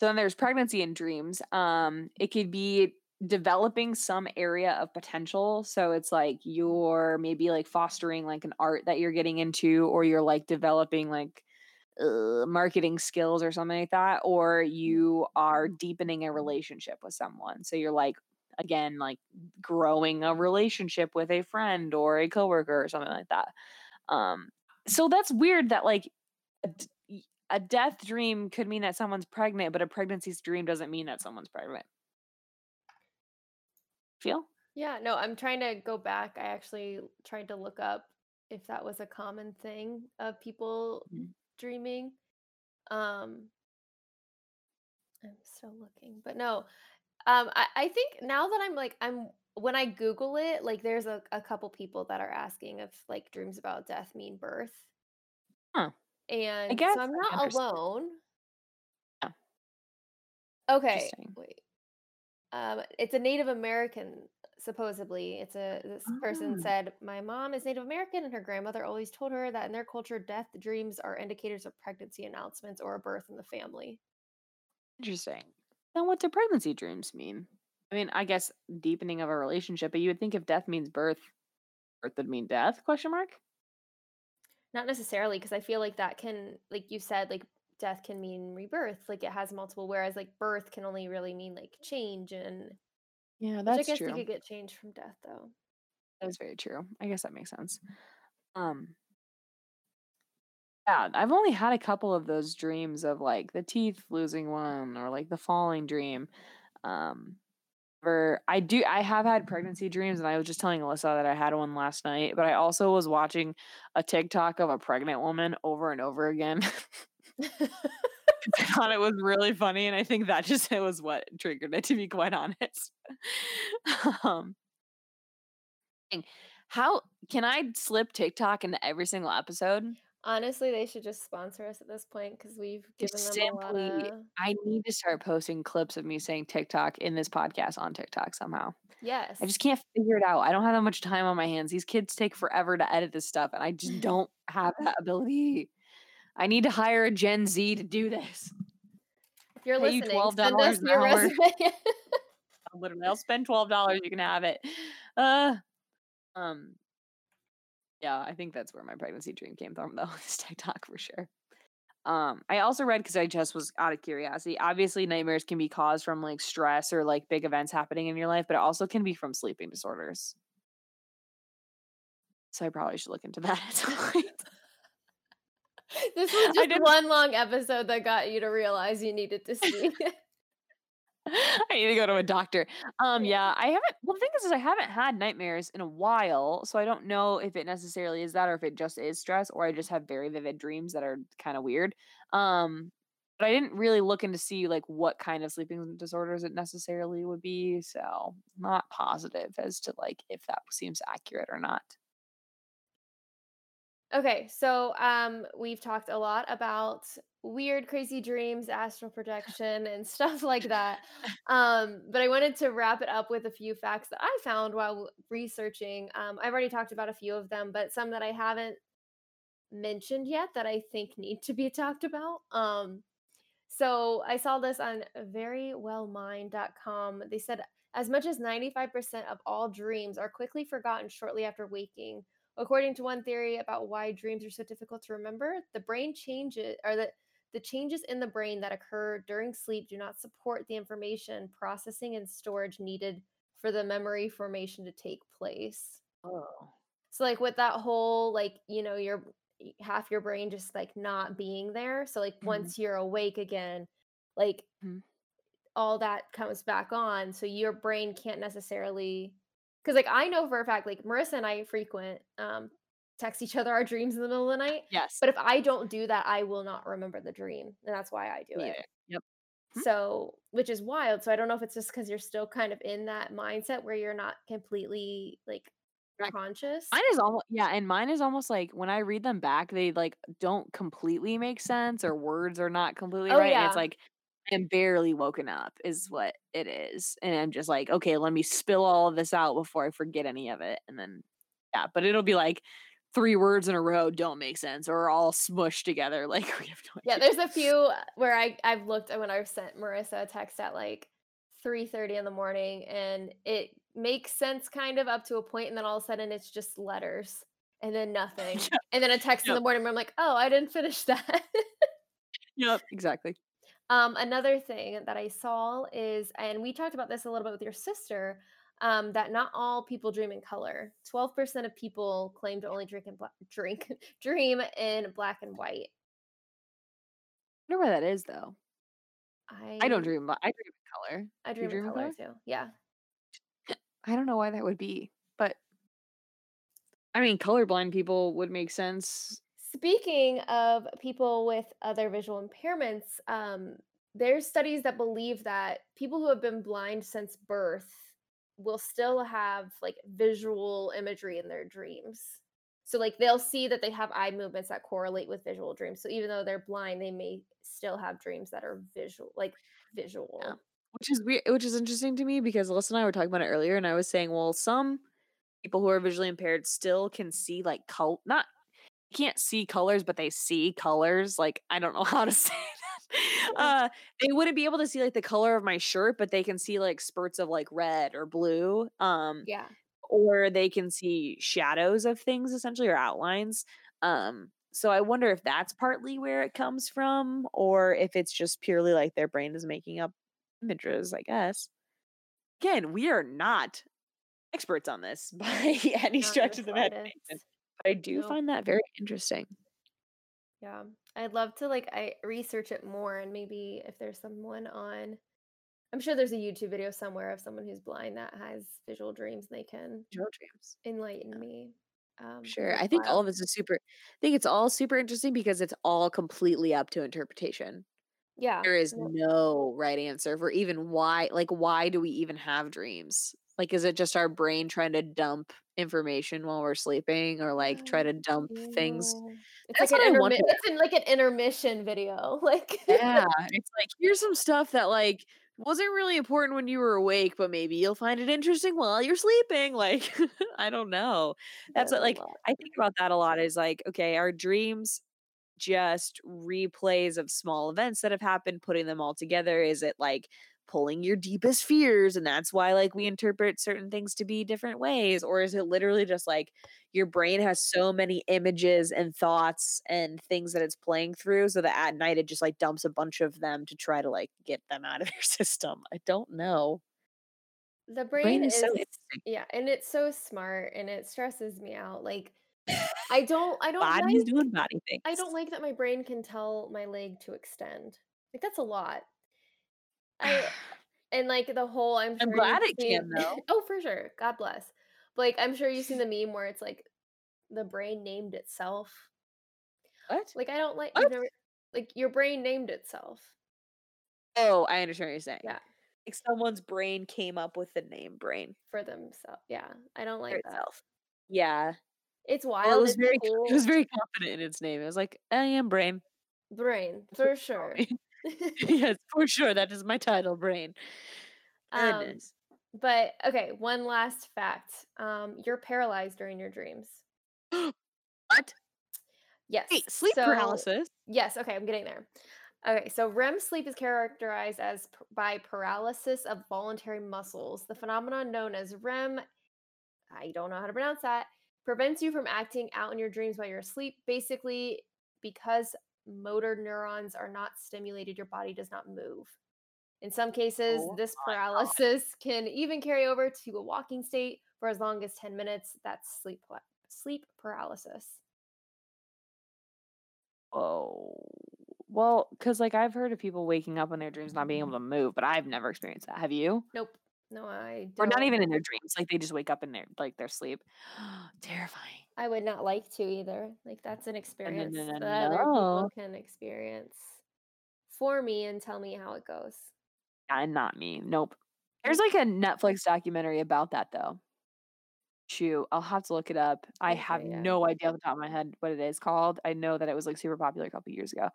So then there's pregnancy in dreams. Um, it could be developing some area of potential. So it's like you're maybe like fostering like an art that you're getting into, or you're like developing like uh, marketing skills or something like that, or you are deepening a relationship with someone. So you're like again like growing a relationship with a friend or a coworker or something like that. Um, so that's weird that like a death dream could mean that someone's pregnant, but a pregnancy dream doesn't mean that someone's pregnant. Feel? Yeah. No. I'm trying to go back. I actually tried to look up if that was a common thing of people Mhm. dreaming. Um. I'm still looking, but no. Um. I, I think now that I'm like I'm when I Google it, like there's a, a couple people that are asking if like dreams about death mean birth. Huh. And I guess so I'm not alone. Yeah. Okay. Wait. Um, it's a Native American, supposedly. It's a this person Ah. said, My mom is Native American and her grandmother always told her that in their culture, death dreams are indicators of pregnancy announcements or a birth in the family. Interesting. Then what do pregnancy dreams mean? I mean, I guess deepening of a relationship, but you would think if death means birth, birth would mean death? Question mark. Not necessarily, because I feel like that can, like you said, like death can mean rebirth. Like it has multiple, whereas like birth can only really mean like change and Yeah, which that's I guess true. you could get change from death though. That's very true. I guess that makes sense. Um, yeah, I've only had a couple of those dreams of like the teeth losing one or like the falling dream. Um, where I do, I have had pregnancy dreams, and I was just telling Alyssa that I had one last night. But I also was watching a TikTok of a pregnant woman over and over again. I thought it was really funny, and I think that just it was what triggered it. To be quite honest, um, how can I slip TikTok into every single episode? Honestly, they should just sponsor us at this point because we've Just given them a lot simply- of I need to start posting clips of me saying TikTok in this podcast on TikTok somehow. yes. I just can't figure it out. I don't have that much time on my hands. These kids take forever to edit this stuff, and I just don't have that ability. I need to hire a Gen Z to do this. if you're pay you listening, send $12 us your resume. Literally, I'll spend twelve dollars. You can have it. Uh, um, yeah, I think that's where my pregnancy dream came from, though. This TikTok for sure. Um, I also read because I just was out of curiosity. Obviously, nightmares can be caused from like stress or like big events happening in your life, but it also can be from sleeping disorders. So I probably should look into that at some point. this was just one long episode that got you to realize you needed to sleep. I need to go to a doctor. Um, Yeah. yeah, I haven't. Well, the thing is, is I haven't had nightmares in a while, so I don't know if it necessarily is that, or if it just is stress, or I just have very vivid dreams that are kind of weird. Um, but I didn't really look into see like what kind of sleeping disorders it necessarily would be, so not positive as to like if that seems accurate or not. Okay, so um, we've talked a lot about weird, crazy dreams, astral projection, and stuff like that. Um, but I wanted to wrap it up with a few facts that I found while researching. Um, I've already talked about a few of them, but some that I haven't mentioned yet that I think need to be talked about. Um, so I saw this on verywellmind.com. They said as much as 95% of all dreams are quickly forgotten shortly after waking. According to one theory about why dreams are so difficult to remember, the brain changes or the the changes in the brain that occur during sleep do not support the information processing and storage needed for the memory formation to take place. Oh, So like with that whole like, you know, your half your brain just like not being there. So like Mhm. once you're awake again, like Mhm. all that comes back on so your brain can't necessarily because like i know for a fact like marissa and i frequent um text each other our dreams in the middle of the night Yes. but if i don't do that i will not remember the dream and that's why i do me it. Yep. Hmm. so which is wild so i don't know if it's just because you're still kind of in that mindset where you're not completely like Right. conscious Mine is almost yeah, and mine is almost like when I read them back, they like don't completely make sense or words are not completely Oh, right. And it's like I'm barely woken up is what it is. And I'm just like, okay, let me spill all of this out before I forget any of it. And then yeah, but it'll be like three words in a row don't make sense or all smushed together. Like we have no Yeah, there's a few uh, where I I've looked uh, when I've sent Marissa a text at like 3:30 in the morning and it makes sense kind of up to a point and then all of a sudden it's just letters and then nothing. Yeah. And then a text in the morning where I'm like, "Oh, I didn't finish that." Yep, exactly. Um another thing that I saw is and we talked about this a little bit with your sister um, that not all people dream in color. 12% of people claim to only drink in black, drink dream in black and white. I wonder why that is though. I I don't dream. I dream in color. I you dream, in dream in color too. Yeah. I don't know why that would be, but I mean, colorblind people would make sense. Speaking of people with other visual impairments, um, there's studies that believe that people who have been blind since birth will still have like visual imagery in their dreams. So like they'll see that they have eye movements that correlate with visual dreams. So even though they're blind, they may still have dreams that are visual, like visual. Which is weird, which is interesting to me because Alyssa and I were talking about it earlier, and I was saying, well, some people who are visually impaired still can see like color, not can't see colors, but they see colors. Like I don't know how to say that. Uh, they wouldn't be able to see like the color of my shirt, but they can see like spurts of like red or blue. Um, Yeah. or they can see shadows of things essentially or outlines. Um, so I wonder if that's partly where it comes from, or if it's just purely like their brain is making up images, I guess. Again, we are not experts on this by any Not stretch of the imagination. But I do No. find that very interesting. Yeah. I'd love to like I research it more and maybe if there's someone on I'm sure there's a YouTube video somewhere of someone who's blind that has visual dreams and they can Joe dreams. enlighten me. Um, Sure. I think all of this is super I think it's all super interesting because it's all completely up to interpretation. Yeah. There is Yep. no right answer for even why like why do we even have dreams? Like is it just our brain trying to dump information while we're sleeping or like try oh, to dump things? It's That's like an intermi- it's in like an intermission video. Like Yeah, it's like here's some stuff that like wasn't really important when you were awake, but maybe you'll find it interesting while you're sleeping. Like I don't know. That's what like. I think about that a lot is like okay, our dreams just replays of small events that have happened, putting them all together? Is it like pulling your deepest fears and that's why like we interpret certain things to be different ways or is it literally just like your brain has so many images and thoughts and things that it's playing through so that at night it just like dumps a bunch of them to try to like get them out of your system. I don't know. The Brain brain is is so yeah, and it's so smart and it stresses me out. Like I don't I don't Body's like doing body things. I don't like that my brain can tell my leg to extend. Like that's a lot. I and like the whole I'm I'm glad it can, seen though. oh for sure. God bless. But like I'm sure you've seen the meme where it's like the brain named itself. what? Like I don't like never like your brain named itself. Oh, I understand what you're saying. Yeah. Like someone's brain came up with the name brain For themselves. Yeah. I don't like that. itself. Yeah. It's Well, wild. it was it's very cool. it was very confident in its name. It was like, I am brain. brain for sure. yes, for sure. That is my title, brain. um but okay, one last fact. Um you're paralyzed during your dreams. what? Yes. Sleep so- paralysis. Yes, okay, I'm getting there. Okay, so REM sleep is characterized as by paralysis of voluntary muscles. The phenomenon known as REM, I don't know how to pronounce that, prevents you from acting out in your dreams while you're asleep. Basically, because motor neurons are not stimulated, your body does not move. In some cases, Oh this my God. paralysis can even carry over to a walking state for as long as 10 minutes. That's sleep sleep paralysis. Oh. Well, because like I've heard of people waking up in their dreams not being mm-hmm. able to move, but I've never experienced that. Have you? Nope. No, I Or not don't. even in their dreams. Like they just wake up in their like their sleep. Terrifying. I would not like to either. Like that's an experience no, no, that other people can experience for me and tell me how it goes. And not me. Nope. There's like a Netflix documentary about that though. Shoot, I'll have to look it up. I have yeah. no idea off the top of my head what it is called. I know that it was like super popular a couple years ago.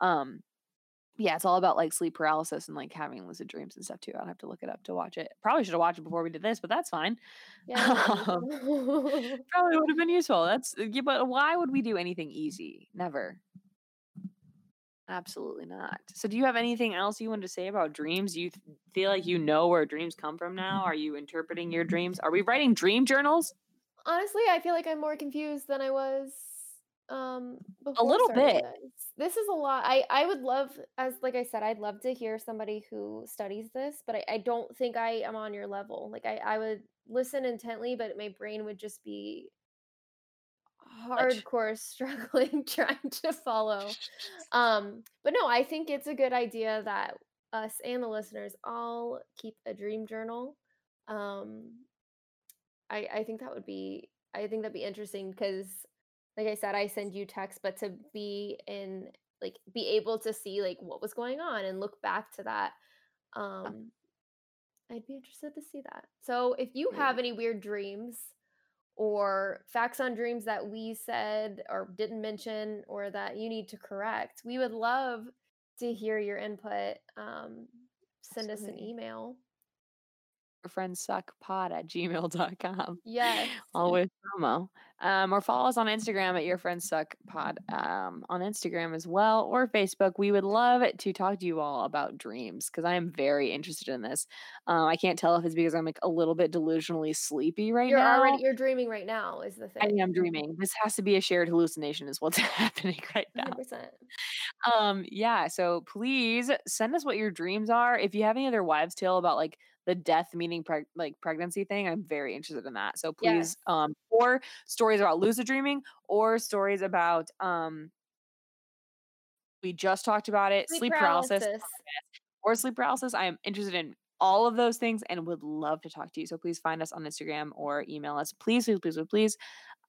Um, yeah, it's all about like sleep paralysis and like having lucid dreams and stuff too. I'll have to look it up to watch it. Probably should have watched it before we did this, but that's fine. Yeah. Um. Probably would have been useful. That's yeah, but why would we do anything easy? Never. Absolutely not. So, do you have anything else you wanted to say about dreams? You th- feel like you know where dreams come from now? Are you interpreting your dreams? Are we writing dream journals? Honestly, I feel like I'm more confused than I was um before little bit. this. This is a lot. I I would love as like I said, I'd love to hear somebody who studies this, but I, I don't think I am on your level. Like I I would listen intently, but my brain would just be hardcore struggling trying to follow. Um, but no, I think it's a good idea that us and the listeners all keep a dream journal. Um, I I think that would be I think that'd be interesting because like I said, I send you text, but to be in like be able to see like what was going on and look back to that. Um I'd be interested to see that. So if you have any weird dreams or facts on dreams that we said or didn't mention or that you need to correct, we would love to hear your input. Um, send us an email. Your friends suck pod at gmail.com. Yes. Always promo. Um, or follow us on Instagram at Your Friends Suck Pod um, on Instagram as well, or Facebook. We would love to talk to you all about dreams because I am very interested in this. Um, I can't tell if it's because I'm like a little bit delusionally sleepy right now. You're now. already you're dreaming right now is the thing. I thing. am dreaming. This has to be a shared hallucination, is what's happening right now. 100%. Um, yeah, so please send us what your dreams are. If you have any other wives' tale about like the death meaning preg- like pregnancy thing, I'm very interested in that. So please, um, or stories about lucid dreaming, or stories about um, we just talked about it, Sleep sleep paralysis, paralysis. or sleep paralysis. I am interested in all of those things and would love to talk to you. So please find us on Instagram or email us. Please, please, please, please, please.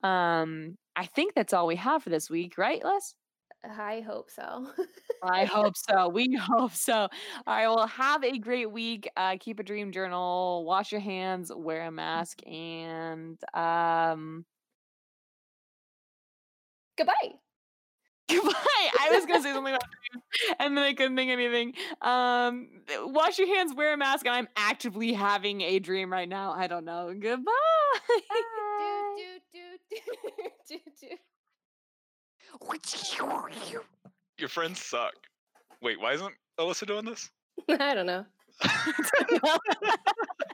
Um, I think that's all we have for this week, right, Les? I hope so. I hope so. We hope so. All right. Well, have a great week. Uh, keep a dream journal. Wash your hands. Wear a mask. And um, Goodbye. goodbye. I was gonna say something about dreams, and then I couldn't think of anything. Um, wash your hands. Wear a mask. And I'm actively having a dream right now. I don't know. Goodbye. do do do do do do. Your friends suck. Wait, why isn't Alyssa doing this? I don't know.